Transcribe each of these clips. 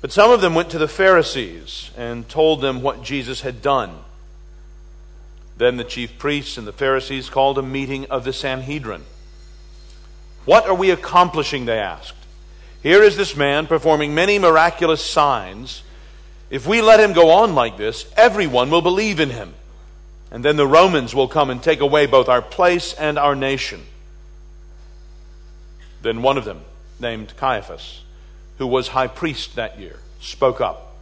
But some of them went to the Pharisees and told them what Jesus had done. Then the chief priests and the Pharisees called a meeting of the Sanhedrin. What are we accomplishing? They asked. Here is this man performing many miraculous signs. If we let him go on like this, everyone will believe in him. And then the Romans will come and take away both our place and our nation. Then one of them, named Caiaphas, who was high priest that year, spoke up.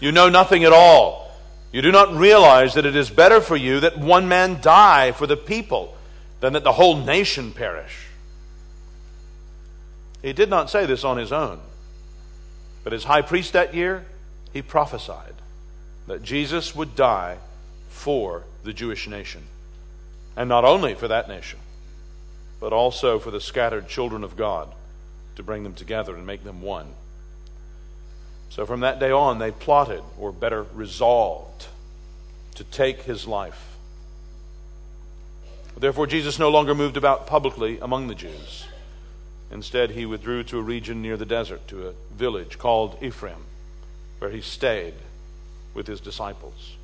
You know nothing at all. You do not realize that it is better for you that one man die for the people than that the whole nation perish. He did not say this on his own, but as high priest that year, he prophesied that Jesus would die for the Jewish nation. And not only for that nation, but also for the scattered children of God to bring them together and make them one. So from that day on, they plotted, or better, resolved, to take his life. Therefore, Jesus no longer moved about publicly among the Jews. Instead, he withdrew to a region near the desert, to a village called Ephraim, where he stayed with his disciples.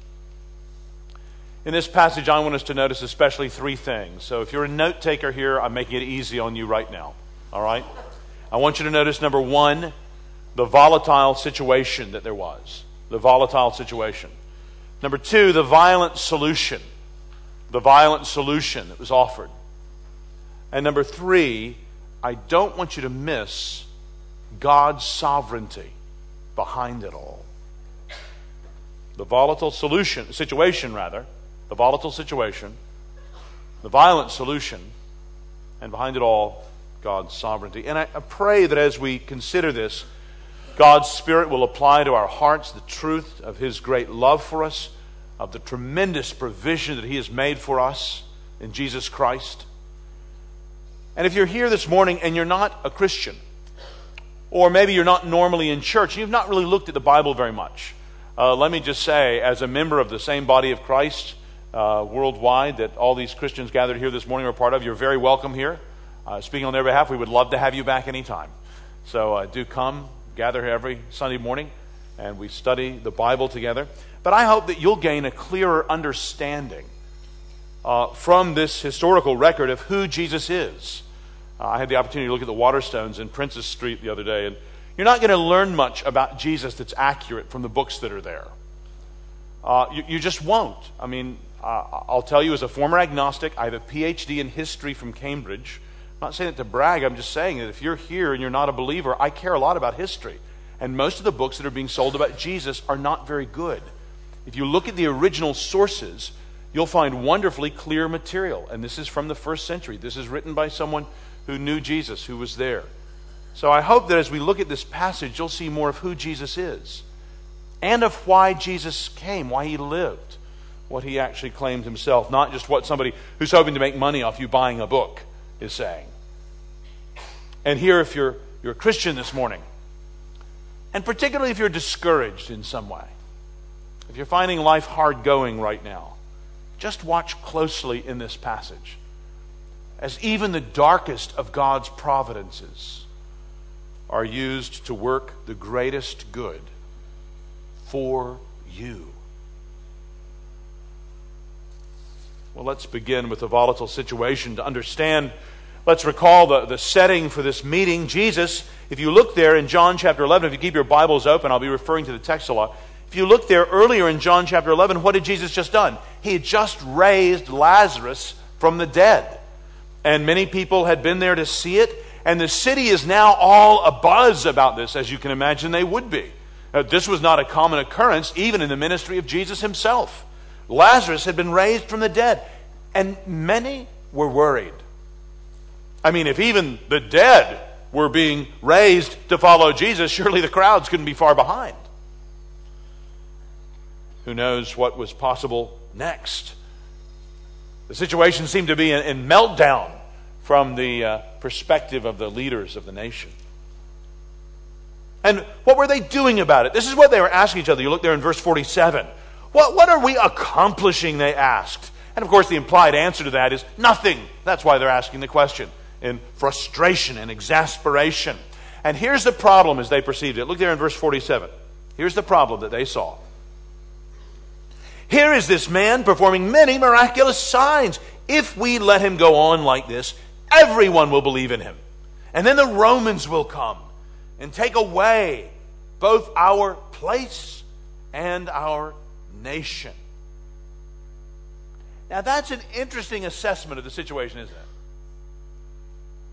In this passage, I want us to notice especially three things. So if you're a note taker here, I'm making it easy on you right now. All right? I want you to notice number one, the volatile situation that there was. The volatile situation. Number two, the violent solution. The violent solution that was offered. And number three, I don't want you to miss God's sovereignty behind it all. The volatile solution, situation rather, the volatile situation, the violent solution, and behind it all, God's sovereignty. And I, pray that as we consider this, God's Spirit will apply to our hearts the truth of His great love for us, of the tremendous provision that He has made for us in Jesus Christ. And if you're here this morning and you're not a Christian, or maybe you're not normally in church, you've not really looked at the Bible very much, uh, let me just say, as a member of the same body of Christ uh, worldwide that all these Christians gathered here this morning are part of, you're very welcome here. Uh, speaking on their behalf, we would love to have you back anytime. So uh, do come, gather here every Sunday morning, and we study the Bible together. But I hope that you'll gain a clearer understanding uh, from this historical record of who Jesus is. Uh, I had the opportunity to look at the Waterstones in Princes Street the other day, and you're not going to learn much about Jesus that's accurate from the books that are there. Uh, you, you, just won't. I mean, I'll tell you as a former agnostic, I have a PhD in history from Cambridge. I'm not saying it to brag, I'm just saying that if you're here and you're not a believer, I care a lot about history. And most of the books that are being sold about Jesus are not very good. If you look at the original sources, you'll find wonderfully clear material. And this is from the first century. This is written by someone who knew Jesus, who was there. So I hope that as we look at this passage, you'll see more of who Jesus is and of why Jesus came, why he lived, what he actually claimed himself, not just what somebody who's hoping to make money off you buying a book is saying. And here, if you're, you're a Christian this morning, and particularly if you're discouraged in some way, if you're finding life hard going right now, just watch closely in this passage. As even the darkest of God's providences are used to work the greatest good for you. Well, let's begin with the volatile situation to understand Let's recall the, the setting for this meeting. Jesus, if you look there in John chapter 11, if you keep your Bibles open, I'll be referring to the text a lot. If you look there earlier in John chapter 11, what did Jesus just done? He had just raised Lazarus from the dead. And many people had been there to see it. And the city is now all abuzz about this, as you can imagine they would be. Now, this was not a common occurrence, even in the ministry of Jesus himself. Lazarus had been raised from the dead. And many were worried. I mean, if even the dead were being raised to follow Jesus, surely the crowds couldn't be far behind. Who knows what was possible next? The situation seemed to be in, in meltdown from the uh, perspective of the leaders of the nation. And what were they doing about it? This is what they were asking each other. You look there in verse 47. What, what are we accomplishing? They asked. And of course, the implied answer to that is nothing. That's why they're asking the question in frustration and exasperation. And here's the problem as they perceived it. Look there in verse 47. Here's the problem that they saw. Here is this man performing many miraculous signs. If we let him go on like this, everyone will believe in him. And then the Romans will come and take away both our place and our nation. Now, that's an interesting assessment of the situation, isn't it?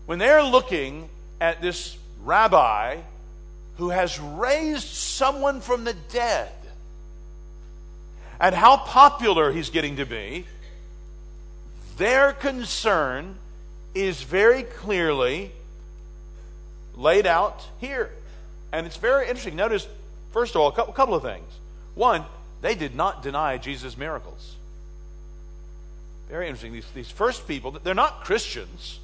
When they're looking at this rabbi who has raised someone from the dead and how popular he's getting to be, their concern is very clearly laid out here. And it's very interesting. Notice, first of all, a couple of things. One, they did not deny Jesus' miracles. Very interesting. These, these first people, they're not Christians.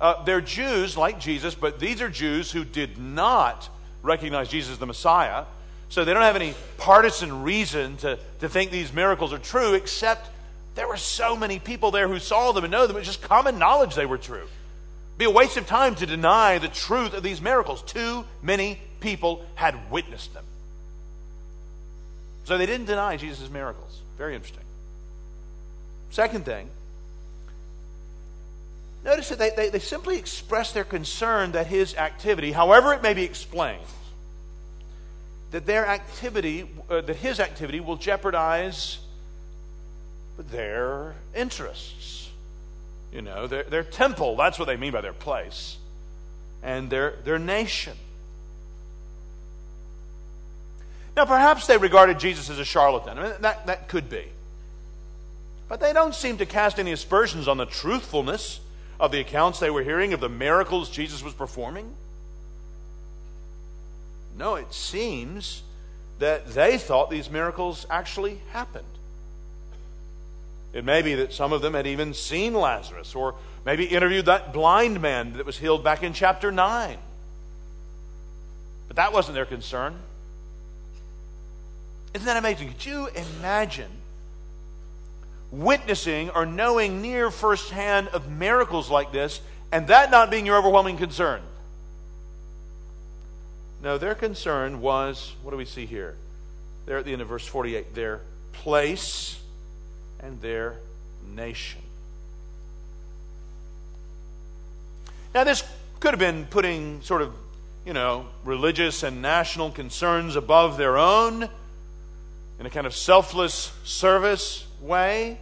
Uh, they're Jews like Jesus, but these are Jews who did not recognize Jesus as the Messiah. So they don't have any partisan reason to, to think these miracles are true, except there were so many people there who saw them and know them. It's just common knowledge they were true. It'd be a waste of time to deny the truth of these miracles. Too many people had witnessed them. So they didn't deny Jesus' miracles. Very interesting. Second thing, notice that they, they, they simply express their concern that his activity, however it may be explained, that their activity, uh, that his activity will jeopardize their interests. You know, their, their temple, that's what they mean by their place, and their, their nation. Now, perhaps they regarded Jesus as a charlatan. I mean, that, that could be. But they don't seem to cast any aspersions on the truthfulness of the accounts they were hearing of the miracles Jesus was performing. No, it seems that they thought these miracles actually happened. It may be that some of them had even seen Lazarus or maybe interviewed that blind man that was healed back in chapter 9. But that wasn't their concern. Isn't that amazing? Could you imagine witnessing or knowing near firsthand of miracles like this and that not being your overwhelming concern? No, their concern was what do we see here? There at the end of verse 48 their place and their nation. Now, this could have been putting sort of, you know, religious and national concerns above their own in a kind of selfless service way.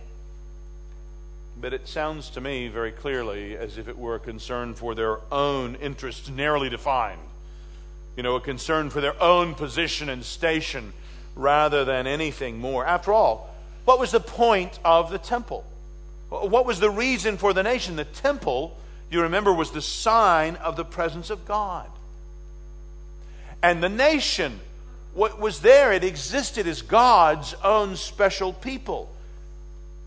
But it sounds to me very clearly as if it were a concern for their own interests, narrowly defined. You know, a concern for their own position and station rather than anything more. After all, what was the point of the temple? What was the reason for the nation? The temple, you remember, was the sign of the presence of God. And the nation what was there, it existed as God's own special people.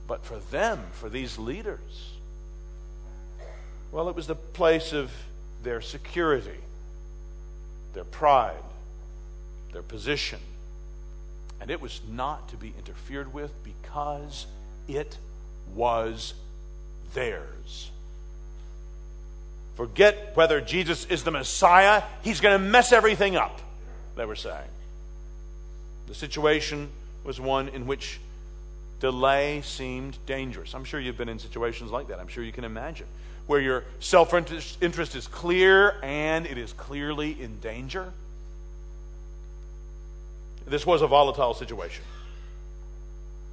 But for them, for these leaders, well, it was the place of their security, their pride, their position. And it was not to be interfered with because it was theirs. Forget whether Jesus is the Messiah, he's going to mess everything up, they were saying. The situation was one in which delay seemed dangerous. I'm sure you've been in situations like that. I'm sure you can imagine where your self interest is clear and it is clearly in danger. This was a volatile situation.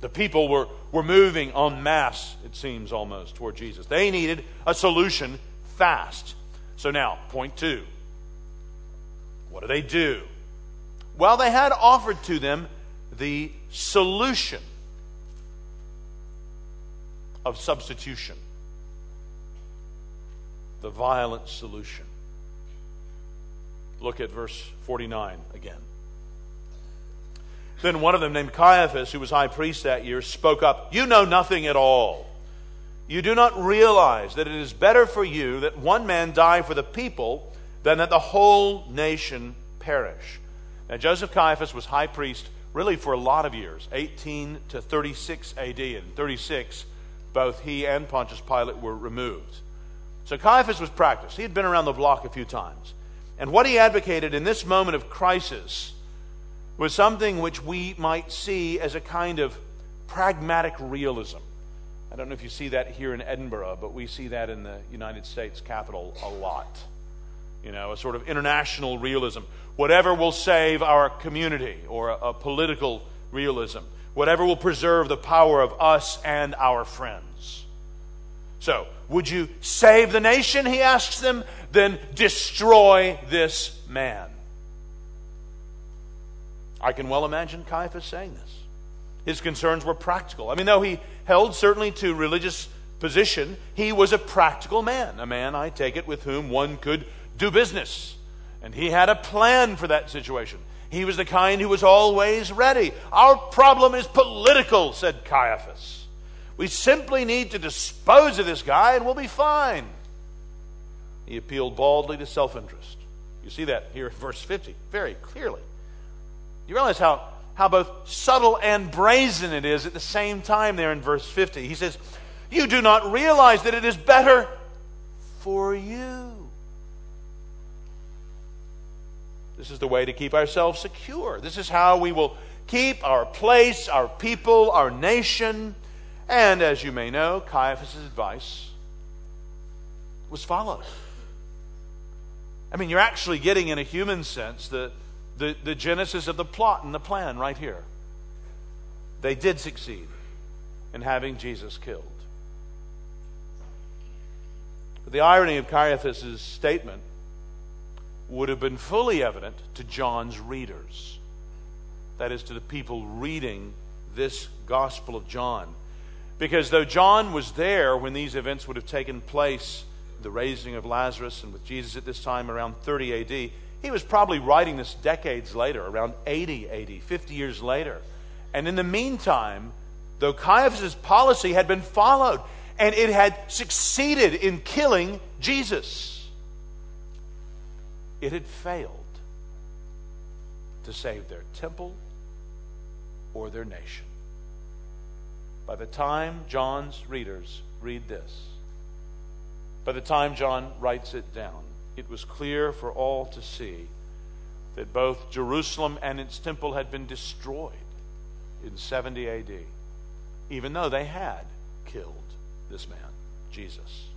The people were, were moving en masse, it seems almost, toward Jesus. They needed a solution fast. So now, point two. What do they do? Well, they had offered to them the solution of substitution, the violent solution. Look at verse 49 again. Then one of them, named Caiaphas, who was high priest that year, spoke up You know nothing at all. You do not realize that it is better for you that one man die for the people than that the whole nation perish. Now, Joseph Caiaphas was high priest really for a lot of years, 18 to 36 AD. And 36, both he and Pontius Pilate were removed. So Caiaphas was practiced. He had been around the block a few times. And what he advocated in this moment of crisis was something which we might see as a kind of pragmatic realism. I don't know if you see that here in Edinburgh, but we see that in the United States Capitol a lot. You know, a sort of international realism. Whatever will save our community, or a, a political realism. Whatever will preserve the power of us and our friends. So, would you save the nation? He asks them. Then destroy this man. I can well imagine Caiaphas saying this. His concerns were practical. I mean, though he held certainly to religious position, he was a practical man, a man, I take it, with whom one could do business. And he had a plan for that situation. He was the kind who was always ready. Our problem is political, said Caiaphas. We simply need to dispose of this guy and we'll be fine. He appealed baldly to self interest. You see that here in verse 50 very clearly. You realize how how both subtle and brazen it is at the same time there in verse 50. He says, You do not realize that it is better for you. This is the way to keep ourselves secure. This is how we will keep our place, our people, our nation. And as you may know, Caiaphas' advice was followed. I mean, you're actually getting, in a human sense, the the, the genesis of the plot and the plan right here. They did succeed in having Jesus killed. But the irony of Caiaphas' statement would have been fully evident to John's readers. That is, to the people reading this Gospel of John. Because though John was there when these events would have taken place, the raising of Lazarus and with Jesus at this time around 30 AD, he was probably writing this decades later, around 80 AD, 50 years later. And in the meantime, though Caiaphas' policy had been followed and it had succeeded in killing Jesus, it had failed to save their temple or their nation. By the time John's readers read this, by the time John writes it down, it was clear for all to see that both Jerusalem and its temple had been destroyed in 70 AD, even though they had killed this man, Jesus.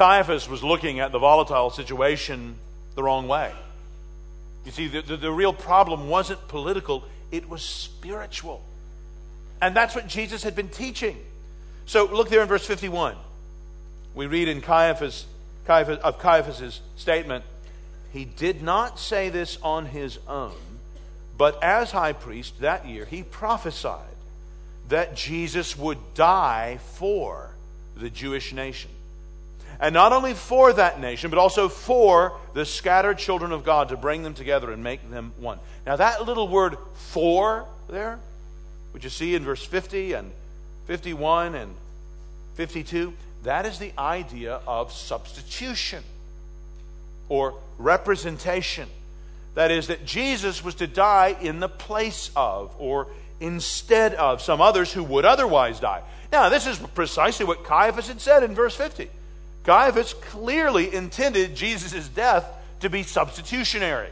Caiaphas was looking at the volatile situation the wrong way. You see, the, the, the, real problem wasn't political, it was spiritual. And that's what Jesus had been teaching. So look there in verse 51. We read in Caiaphas Caiaphas, of Caiaphas' statement, he did not say this on his own, but as high priest that year, he prophesied that Jesus would die for the Jewish nation. And not only for that nation, but also for the scattered children of God to bring them together and make them one. Now, that little word for there, which you see in verse 50 and 51 and 52, that is the idea of substitution or representation. That is, that Jesus was to die in the place of or instead of some others who would otherwise die. Now, this is precisely what Caiaphas had said in verse 50. Caiaphas clearly intended Jesus' death to be substitutionary.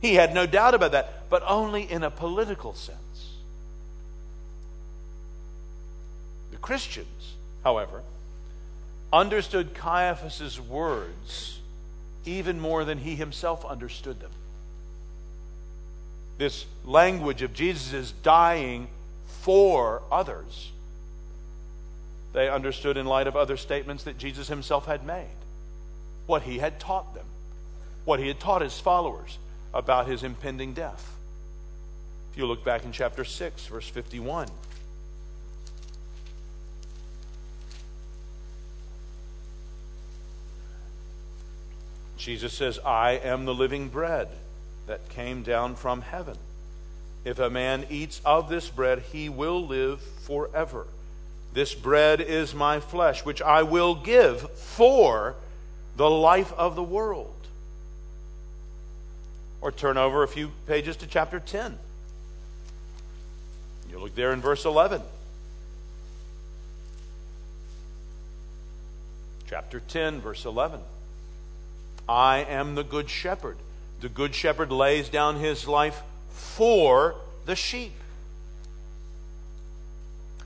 He had no doubt about that, but only in a political sense. The Christians, however, understood Caiaphas' words even more than he himself understood them. This language of Jesus' dying for others, they understood in light of other statements that Jesus himself had made, what he had taught them, what he had taught his followers about his impending death. If you look back in chapter 6, verse 51. Jesus says, I am the living bread that came down from heaven. If a man eats of this bread, he will live forever. This bread is my flesh, which I will give for the life of the world. Or turn over a few pages to chapter 10. You look there in verse 11. Chapter 10, verse 11. I am the good shepherd. The good shepherd lays down his life for the sheep.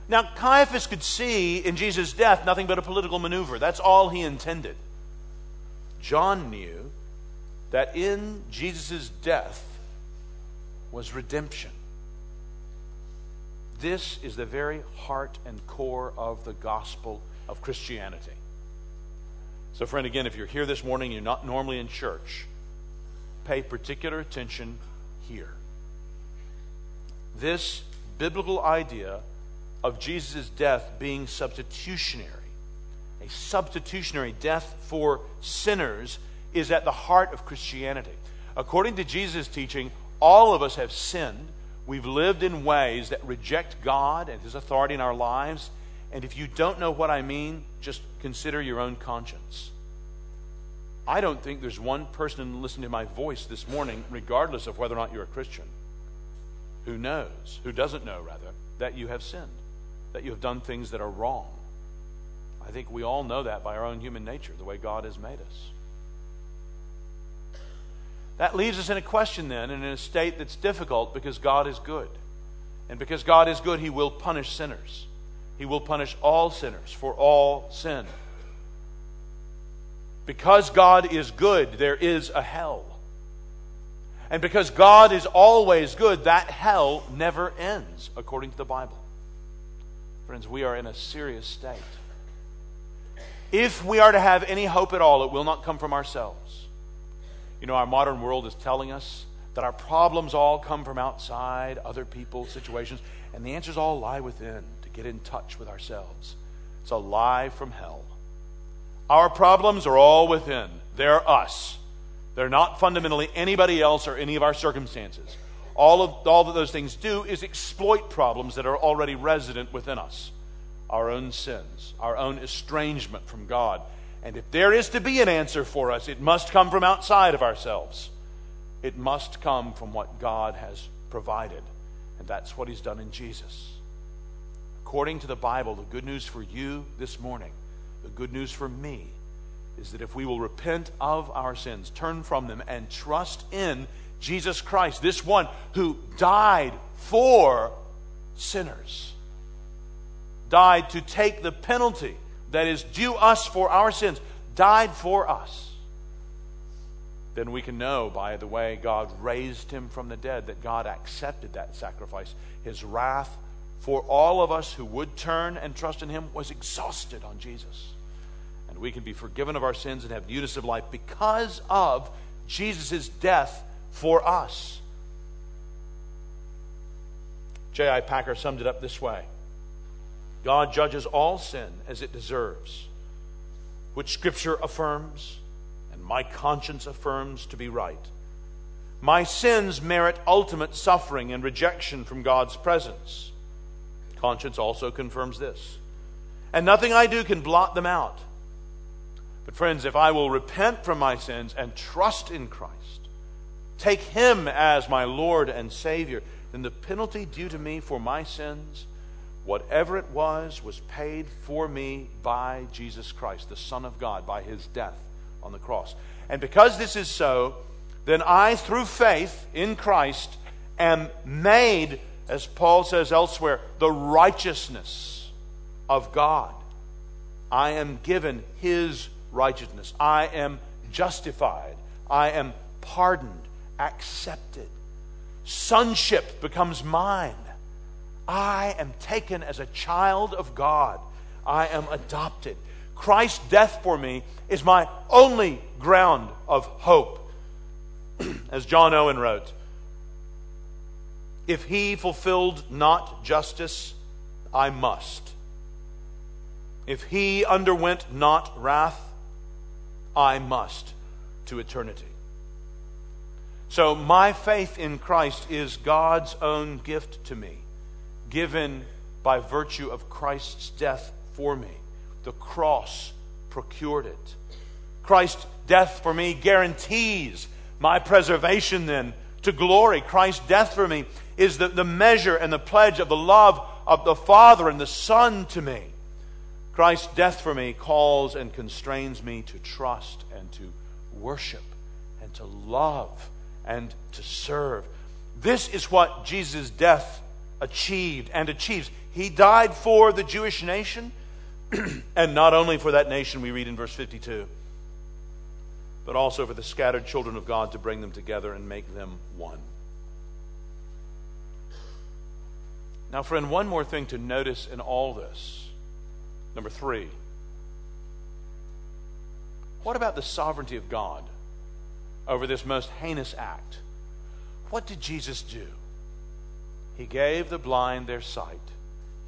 Now, Caiaphas could see in Jesus' death nothing but a political maneuver. That's all he intended. John knew that in Jesus' death was redemption. This is the very heart and core of the gospel of Christianity. So, friend, again, if you're here this morning, you're not normally in church, pay particular attention here. This biblical idea of Jesus' death being substitutionary, a substitutionary death for sinners, is at the heart of Christianity. According to Jesus' teaching, all of us have sinned. We've lived in ways that reject God and His authority in our lives. And if you don't know what I mean, just consider your own conscience. I don't think there's one person listening to my voice this morning, regardless of whether or not you're a Christian, who knows, who doesn't know, rather, that you have sinned, that you have done things that are wrong. I think we all know that by our own human nature, the way God has made us. That leaves us in a question then, and in a state that's difficult because God is good. And because God is good, He will punish sinners. He will punish all sinners for all sin. Because God is good, there is a hell. And because God is always good, that hell never ends, according to the Bible. Friends, we are in a serious state. If we are to have any hope at all, it will not come from ourselves. You know, our modern world is telling us that our problems all come from outside, other people, situations, and the answers all lie within to get in touch with ourselves. It's a lie from hell. Our problems are all within. They're us. They're not fundamentally anybody else or any of our circumstances. All of all that those things do is exploit problems that are already resident within us. Our own sins, our own estrangement from God. And if there is to be an answer for us, it must come from outside of ourselves. It must come from what God has provided. And that's what He's done in Jesus. According to the Bible, the good news for you this morning the good news for me is that if we will repent of our sins, turn from them, and trust in Jesus Christ, this one who died for sinners, died to take the penalty that is due us for our sins, died for us, then we can know by the way God raised him from the dead that God accepted that sacrifice. His wrath for all of us who would turn and trust in him was exhausted on Jesus and we can be forgiven of our sins and have newness of life because of Jesus' death for us. J.I. Packer summed it up this way God judges all sin as it deserves, which Scripture affirms and my conscience affirms to be right. My sins merit ultimate suffering and rejection from God's presence. Conscience also confirms this. And nothing I do can blot them out. But, friends, if I will repent from my sins and trust in Christ, take Him as my Lord and Savior, then the penalty due to me for my sins, whatever it was, was paid for me by Jesus Christ, the Son of God, by His death on the cross. And because this is so, then I, through faith in Christ, am made, as Paul says elsewhere, the righteousness of God. I am given His righteousness. I am justified. I am pardoned, accepted. Sonship becomes mine. I am taken as a child of God. I am adopted. Christ's death for me is my only ground of hope. as John Owen wrote, if he fulfilled not justice, I must. If he underwent not wrath, I must to eternity. So, my faith in Christ is God's own gift to me, given by virtue of Christ's death for me. The cross procured it. Christ's death for me guarantees my preservation then to glory. Christ's death for me is the, the measure and the pledge of the love of the Father and the Son to me. Christ's death for me calls and constrains me to trust and to worship and to love and to serve. This is what Jesus' death achieved and achieves. He died for the Jewish nation, and not only for that nation, we read in verse 52, but also for the scattered children of God to bring them together and make them one. Now, friend, one more thing to notice in all this. Number three. What about the sovereignty of God over this most heinous act? What did Jesus do? He gave the blind their sight,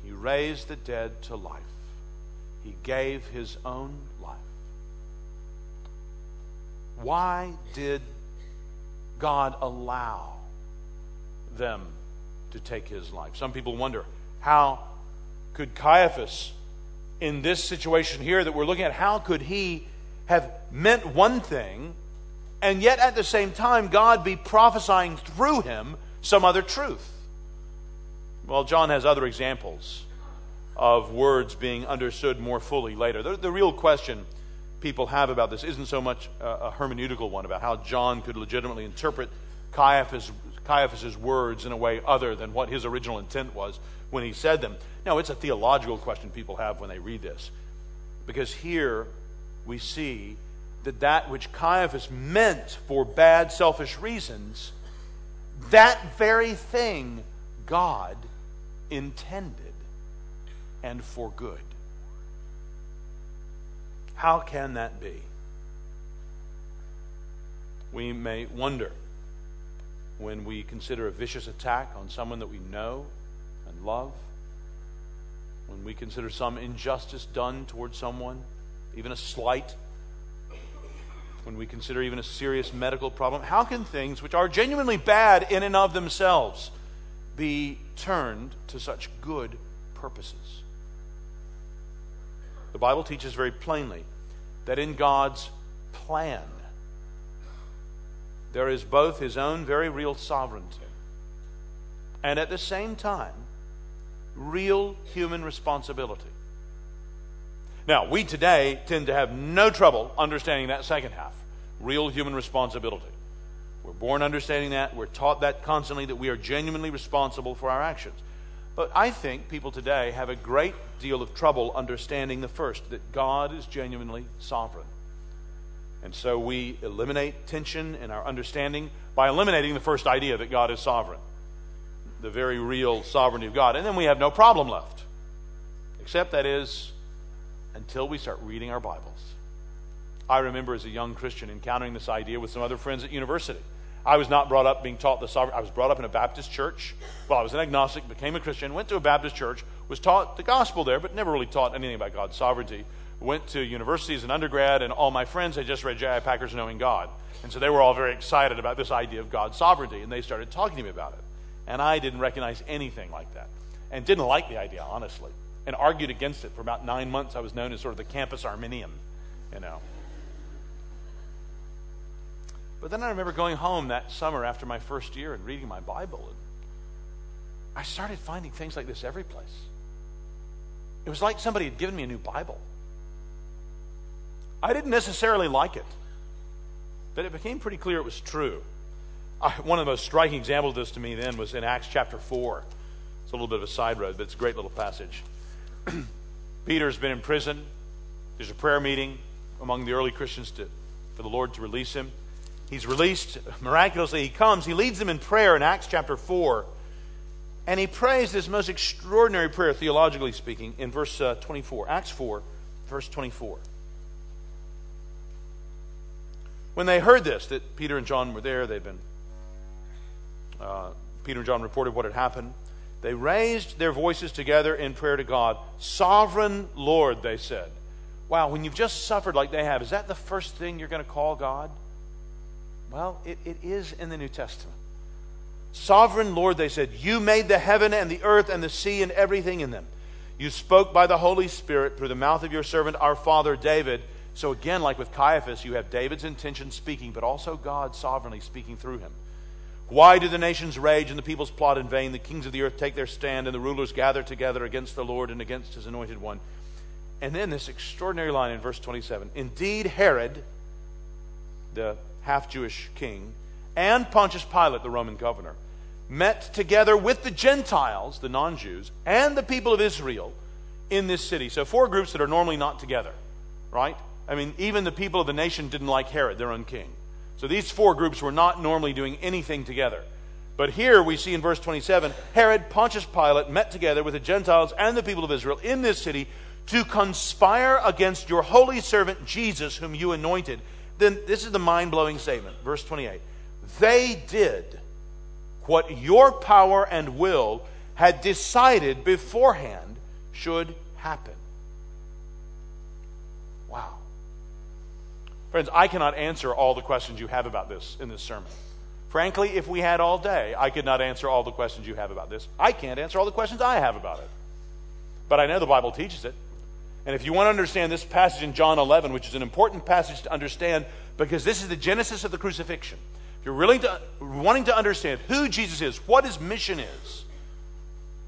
He raised the dead to life, He gave His own life. Why did God allow them to take his life. Some people wonder how could Caiaphas, in this situation here that we're looking at, how could he have meant one thing and yet at the same time God be prophesying through him some other truth? Well, John has other examples of words being understood more fully later. The, the real question people have about this isn't so much a, a hermeneutical one about how John could legitimately interpret Caiaphas' Caiaphas' words in a way other than what his original intent was when he said them. No, it's a theological question people have when they read this. Because here we see that that which Caiaphas meant for bad, selfish reasons, that very thing God intended and for good. How can that be? We may wonder when we consider a vicious attack on someone that we know and love, when we consider some injustice done towards someone, even a slight, when we consider even a serious medical problem, how can things which are genuinely bad in and of themselves be turned to such good purposes? The Bible teaches very plainly that in God's plan, there is both his own very real sovereignty and at the same time, real human responsibility. Now, we today tend to have no trouble understanding that second half real human responsibility. We're born understanding that. We're taught that constantly, that we are genuinely responsible for our actions. But I think people today have a great deal of trouble understanding the first, that God is genuinely sovereign. And so we eliminate tension in our understanding by eliminating the first idea that God is sovereign, the very real sovereignty of God. And then we have no problem left, except that is until we start reading our Bibles. I remember as a young Christian encountering this idea with some other friends at university. I was not brought up being taught the sovereign. I was brought up in a Baptist church. Well, I was an agnostic, became a Christian, went to a Baptist church, was taught the gospel there, but never really taught anything about God's sovereignty went to university as an undergrad, and all my friends had just read J.I. Packer's Knowing God. And so they were all very excited about this idea of God's sovereignty, and they started talking to me about it. And I didn't recognize anything like that, and didn't like the idea, honestly, and argued against it. For about nine months, I was known as sort of the campus Arminian, you know. But then I remember going home that summer after my first year and reading my Bible, and I started finding things like this every place. It was like somebody had given me a new Bible. I didn't necessarily like it, but it became pretty clear it was true. I, one of the most striking examples of this to me then was in Acts chapter 4. It's a little bit of a side road, but it's a great little passage. Peter's been in prison. There's a prayer meeting among the early Christians to, for the Lord to release him. He's released miraculously. He comes, he leads them in prayer in Acts chapter 4. And he prays this most extraordinary prayer, theologically speaking, in verse uh, 24. Acts 4, verse 24. When they heard this, that Peter and John were there, they'd been, uh, Peter and John reported what had happened. They raised their voices together in prayer to God. Sovereign Lord, they said. Wow, when you've just suffered like they have, is that the first thing you're going to call God? Well, it, it is in the New Testament. Sovereign Lord, they said, you made the heaven and the earth and the sea and everything in them. You spoke by the Holy Spirit through the mouth of your servant, our father David so, again, like with Caiaphas, you have David's intention speaking, but also God sovereignly speaking through him. Why do the nations rage and the peoples plot in vain? The kings of the earth take their stand, and the rulers gather together against the Lord and against his anointed one. And then this extraordinary line in verse 27 Indeed, Herod, the half Jewish king, and Pontius Pilate, the Roman governor, met together with the Gentiles, the non Jews, and the people of Israel in this city. So, four groups that are normally not together, right? I mean, even the people of the nation didn't like Herod, their own king. So, these four groups were not normally doing anything together. But here we see in verse 27 Herod, Pontius Pilate met together with the Gentiles and the people of Israel in this city to conspire against your holy servant Jesus, whom you anointed. Then this is the mind blowing statement. Verse 28. They did what your power and will had decided beforehand should happen. Wow. Friends, I cannot answer all the questions you have about this in this sermon. Frankly, if we had all day, I could not answer all the questions you have about this. I can't answer all the questions I have about it. But I know the Bible teaches it. And if you want to understand this passage in John 11, which is an important passage to understand because this is the genesis of the crucifixion, if you're really to, wanting to understand who Jesus is, what his mission is,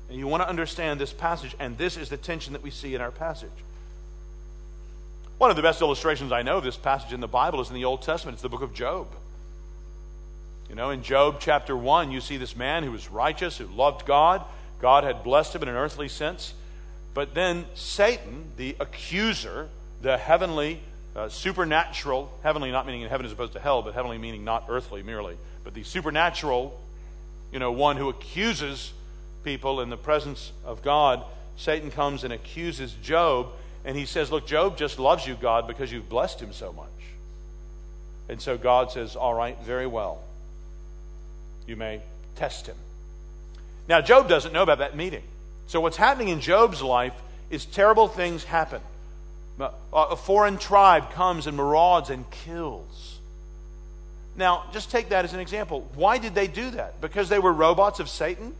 and you want to understand this passage, and this is the tension that we see in our passage. One of the best illustrations I know of this passage in the Bible is in the Old Testament. It's the book of Job. You know, in Job chapter 1, you see this man who was righteous, who loved God. God had blessed him in an earthly sense. But then Satan, the accuser, the heavenly, uh, supernatural, heavenly not meaning in heaven as opposed to hell, but heavenly meaning not earthly merely, but the supernatural, you know, one who accuses people in the presence of God, Satan comes and accuses Job, and he says, Look, Job just loves you, God, because you've blessed him so much. And so God says, All right, very well. You may test him. Now, Job doesn't know about that meeting. So, what's happening in Job's life is terrible things happen. Uh, a foreign tribe comes and marauds and kills. Now, just take that as an example. Why did they do that? Because they were robots of Satan?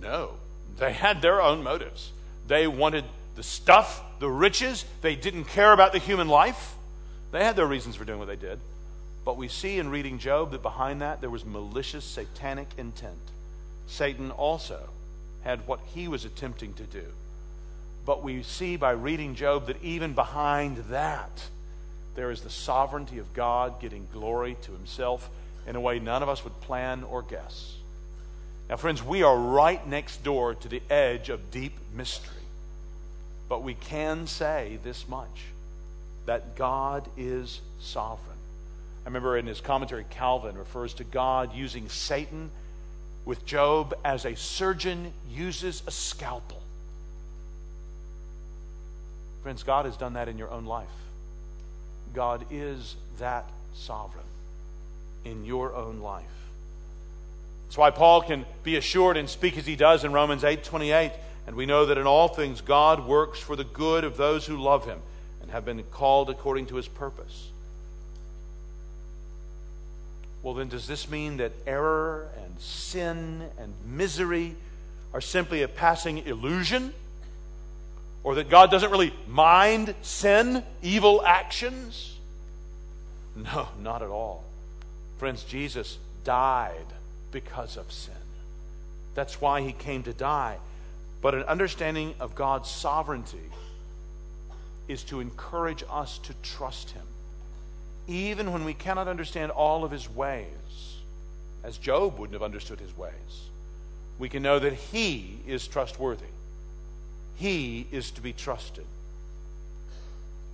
No. They had their own motives. They wanted the stuff, the riches. They didn't care about the human life. They had their reasons for doing what they did. But we see in reading Job that behind that there was malicious satanic intent. Satan also had what he was attempting to do. But we see by reading Job that even behind that, there is the sovereignty of God getting glory to himself in a way none of us would plan or guess. Now, friends, we are right next door to the edge of deep mystery. But we can say this much that God is sovereign. I remember in his commentary, Calvin refers to God using Satan with Job as a surgeon uses a scalpel. Friends, God has done that in your own life. God is that sovereign in your own life. That's why Paul can be assured and speak as he does in Romans 8 28. And we know that in all things God works for the good of those who love him and have been called according to his purpose. Well, then, does this mean that error and sin and misery are simply a passing illusion? Or that God doesn't really mind sin, evil actions? No, not at all. Friends, Jesus died because of sin. That's why he came to die. But an understanding of God's sovereignty is to encourage us to trust him even when we cannot understand all of his ways, as Job wouldn't have understood his ways, we can know that he is trustworthy. He is to be trusted.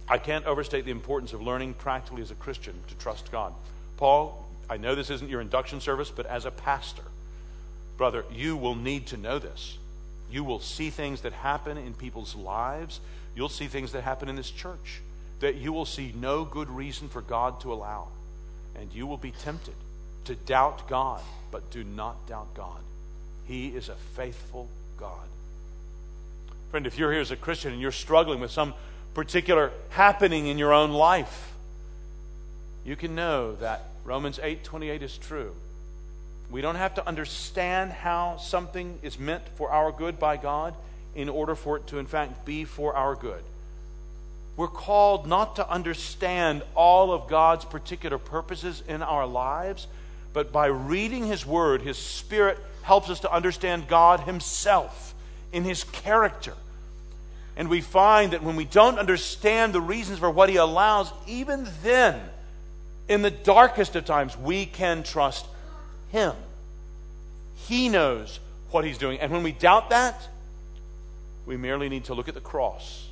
I can't overstate the importance of learning practically as a Christian to trust God. Paul, I know this isn't your induction service, but as a pastor, brother, you will need to know this. You will see things that happen in people's lives. You'll see things that happen in this church that you will see no good reason for God to allow. And you will be tempted to doubt God, but do not doubt God. He is a faithful God. Friend, if you're here as a Christian and you're struggling with some particular happening in your own life, you can know that Romans 8:28 is true. We don't have to understand how something is meant for our good by God in order for it to in fact be for our good. We're called not to understand all of God's particular purposes in our lives, but by reading His Word, His Spirit helps us to understand God Himself in His character. And we find that when we don't understand the reasons for what He allows, even then, In the darkest of times, we can trust Him. He knows what He's doing. And when we doubt that, we merely need to look at the cross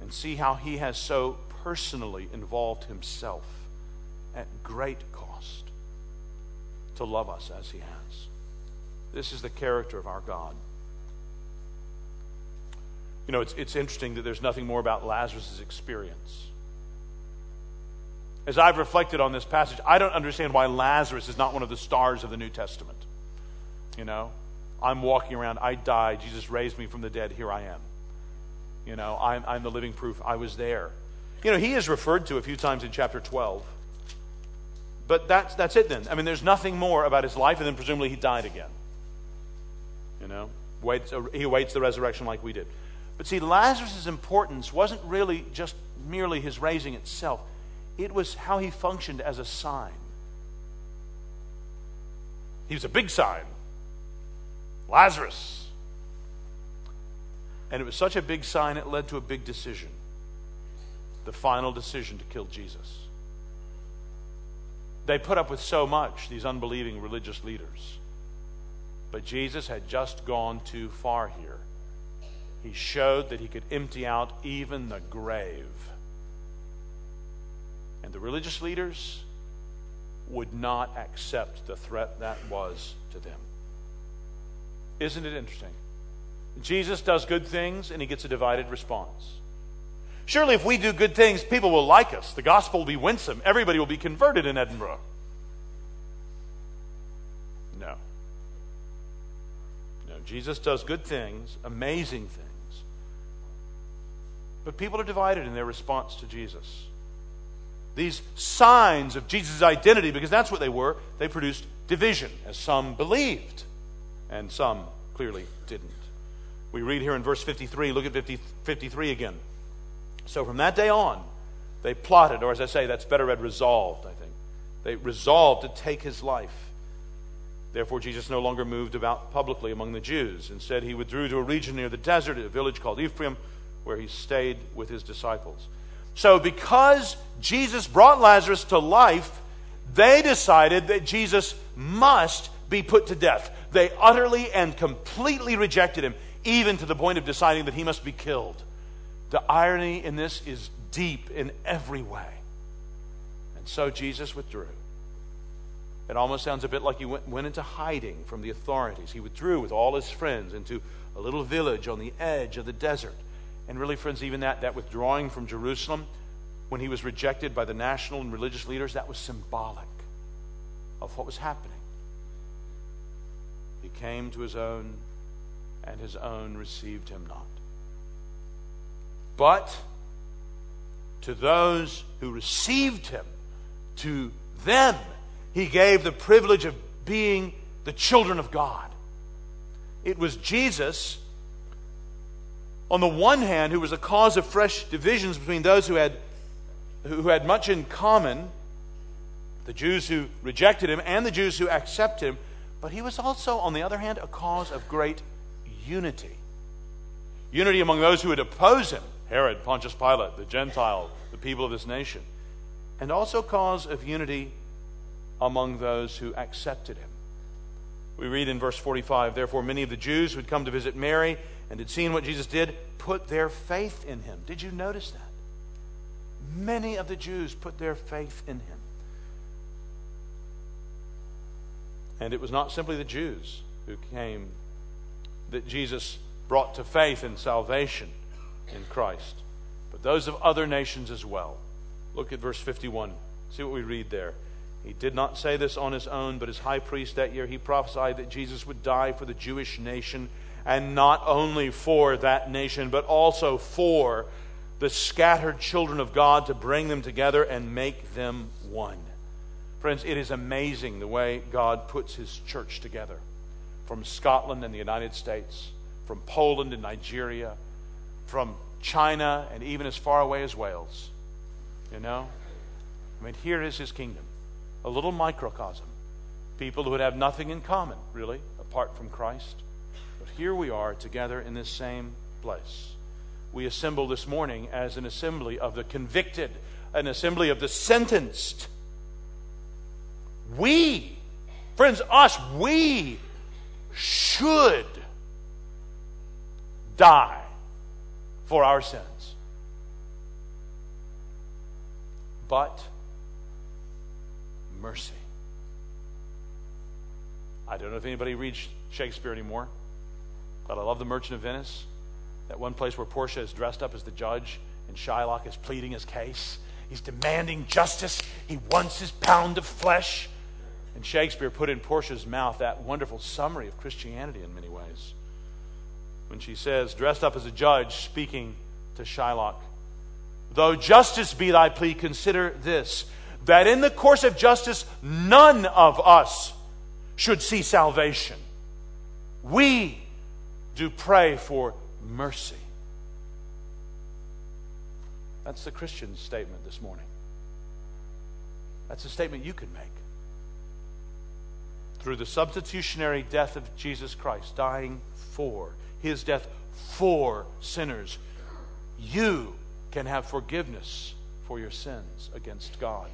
and see how He has so personally involved Himself at great cost to love us as He has. This is the character of our God. You know, it's, it's interesting that there's nothing more about Lazarus' experience. As I've reflected on this passage, I don't understand why Lazarus is not one of the stars of the New Testament. You know, I'm walking around, I died, Jesus raised me from the dead, here I am. You know, I'm, I'm the living proof, I was there. You know, he is referred to a few times in chapter 12. But that's, that's it then. I mean, there's nothing more about his life, and then presumably he died again. You know, waits, uh, he awaits the resurrection like we did. But see, Lazarus' importance wasn't really just merely his raising itself, it was how he functioned as a sign. He was a big sign Lazarus. And it was such a big sign, it led to a big decision the final decision to kill Jesus. They put up with so much, these unbelieving religious leaders. But Jesus had just gone too far here. He showed that he could empty out even the grave. And the religious leaders would not accept the threat that was to them. Isn't it interesting? Jesus does good things and he gets a divided response. Surely, if we do good things, people will like us. The gospel will be winsome. Everybody will be converted in Edinburgh. No. No, Jesus does good things, amazing things. But people are divided in their response to Jesus. These signs of Jesus' identity, because that's what they were, they produced division, as some believed, and some clearly didn't. We read here in verse 53, look at 50, 53 again. So from that day on, they plotted, or as I say, that's better read resolved, I think. They resolved to take his life. Therefore, Jesus no longer moved about publicly among the Jews. Instead, he withdrew to a region near the desert, a village called Ephraim, where he stayed with his disciples. So, because Jesus brought Lazarus to life, they decided that Jesus must be put to death. They utterly and completely rejected him, even to the point of deciding that he must be killed. The irony in this is deep in every way. And so Jesus withdrew. It almost sounds a bit like he went, went into hiding from the authorities. He withdrew with all his friends into a little village on the edge of the desert. And really, friends, even that, that withdrawing from Jerusalem, when he was rejected by the national and religious leaders, that was symbolic of what was happening. He came to his own, and his own received him not. But to those who received him, to them, he gave the privilege of being the children of God. It was Jesus, on the one hand, who was a cause of fresh divisions between those who had, who had much in common, the Jews who rejected him and the Jews who accepted him, but he was also, on the other hand, a cause of great unity. Unity among those who would oppose him Herod, Pontius Pilate, the Gentile, the people of this nation. And also cause of unity among those who accepted him. We read in verse 45 Therefore, many of the Jews who had come to visit Mary and had seen what Jesus did put their faith in him. Did you notice that? Many of the Jews put their faith in him. And it was not simply the Jews who came that Jesus brought to faith and salvation in Christ, but those of other nations as well. Look at verse 51. See what we read there. He did not say this on his own, but as high priest that year, he prophesied that Jesus would die for the Jewish nation, and not only for that nation, but also for the scattered children of God to bring them together and make them one. Friends, it is amazing the way God puts his church together from Scotland and the United States, from Poland and Nigeria, from China, and even as far away as Wales. You know? I mean, here is his kingdom a little microcosm. People who would have nothing in common, really, apart from Christ. Here we are together in this same place. We assemble this morning as an assembly of the convicted, an assembly of the sentenced We, friends, us, we should die for our sins. But mercy. I don't know if anybody reads Shakespeare anymore, but I love The Merchant of Venice. That one place where Portia is dressed up as the judge and Shylock is pleading his case. He's demanding justice. He wants his pound of flesh. And Shakespeare put in Portia's mouth that wonderful summary of Christianity in many ways. When she says, dressed up as a judge, speaking to Shylock, Though justice be thy plea, consider this that in the course of justice, none of us should see salvation. We do pray for mercy. That's the Christian statement this morning. That's a statement you can make. Through the substitutionary death of Jesus Christ, dying for, his death for sinners, you can have forgiveness for your sins against God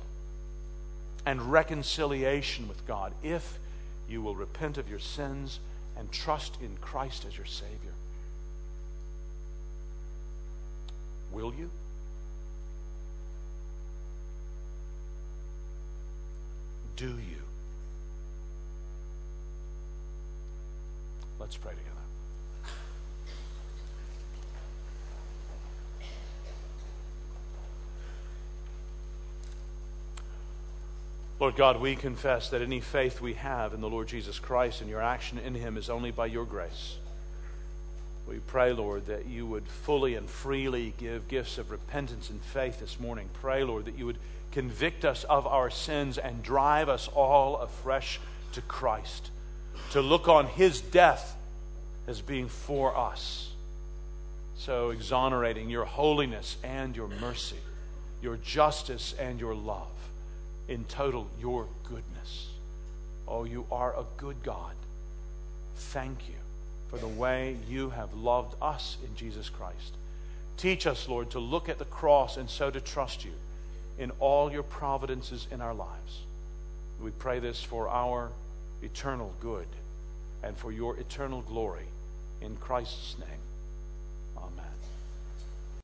and reconciliation with God if you will repent of your sins and trust in Christ as your Savior. Will you? Do you? Let's pray together. Lord God, we confess that any faith we have in the Lord Jesus Christ and your action in him is only by your grace. We pray, Lord, that you would fully and freely give gifts of repentance and faith this morning. Pray, Lord, that you would convict us of our sins and drive us all afresh to Christ, to look on his death as being for us. So exonerating your holiness and your mercy, your justice and your love in total your goodness. Oh, you are a good God. Thank you for the way you have loved us in Jesus Christ. Teach us, Lord, to look at the cross and so to trust you in all your providences in our lives. We pray this for our eternal good and for your eternal glory. In Christ's name.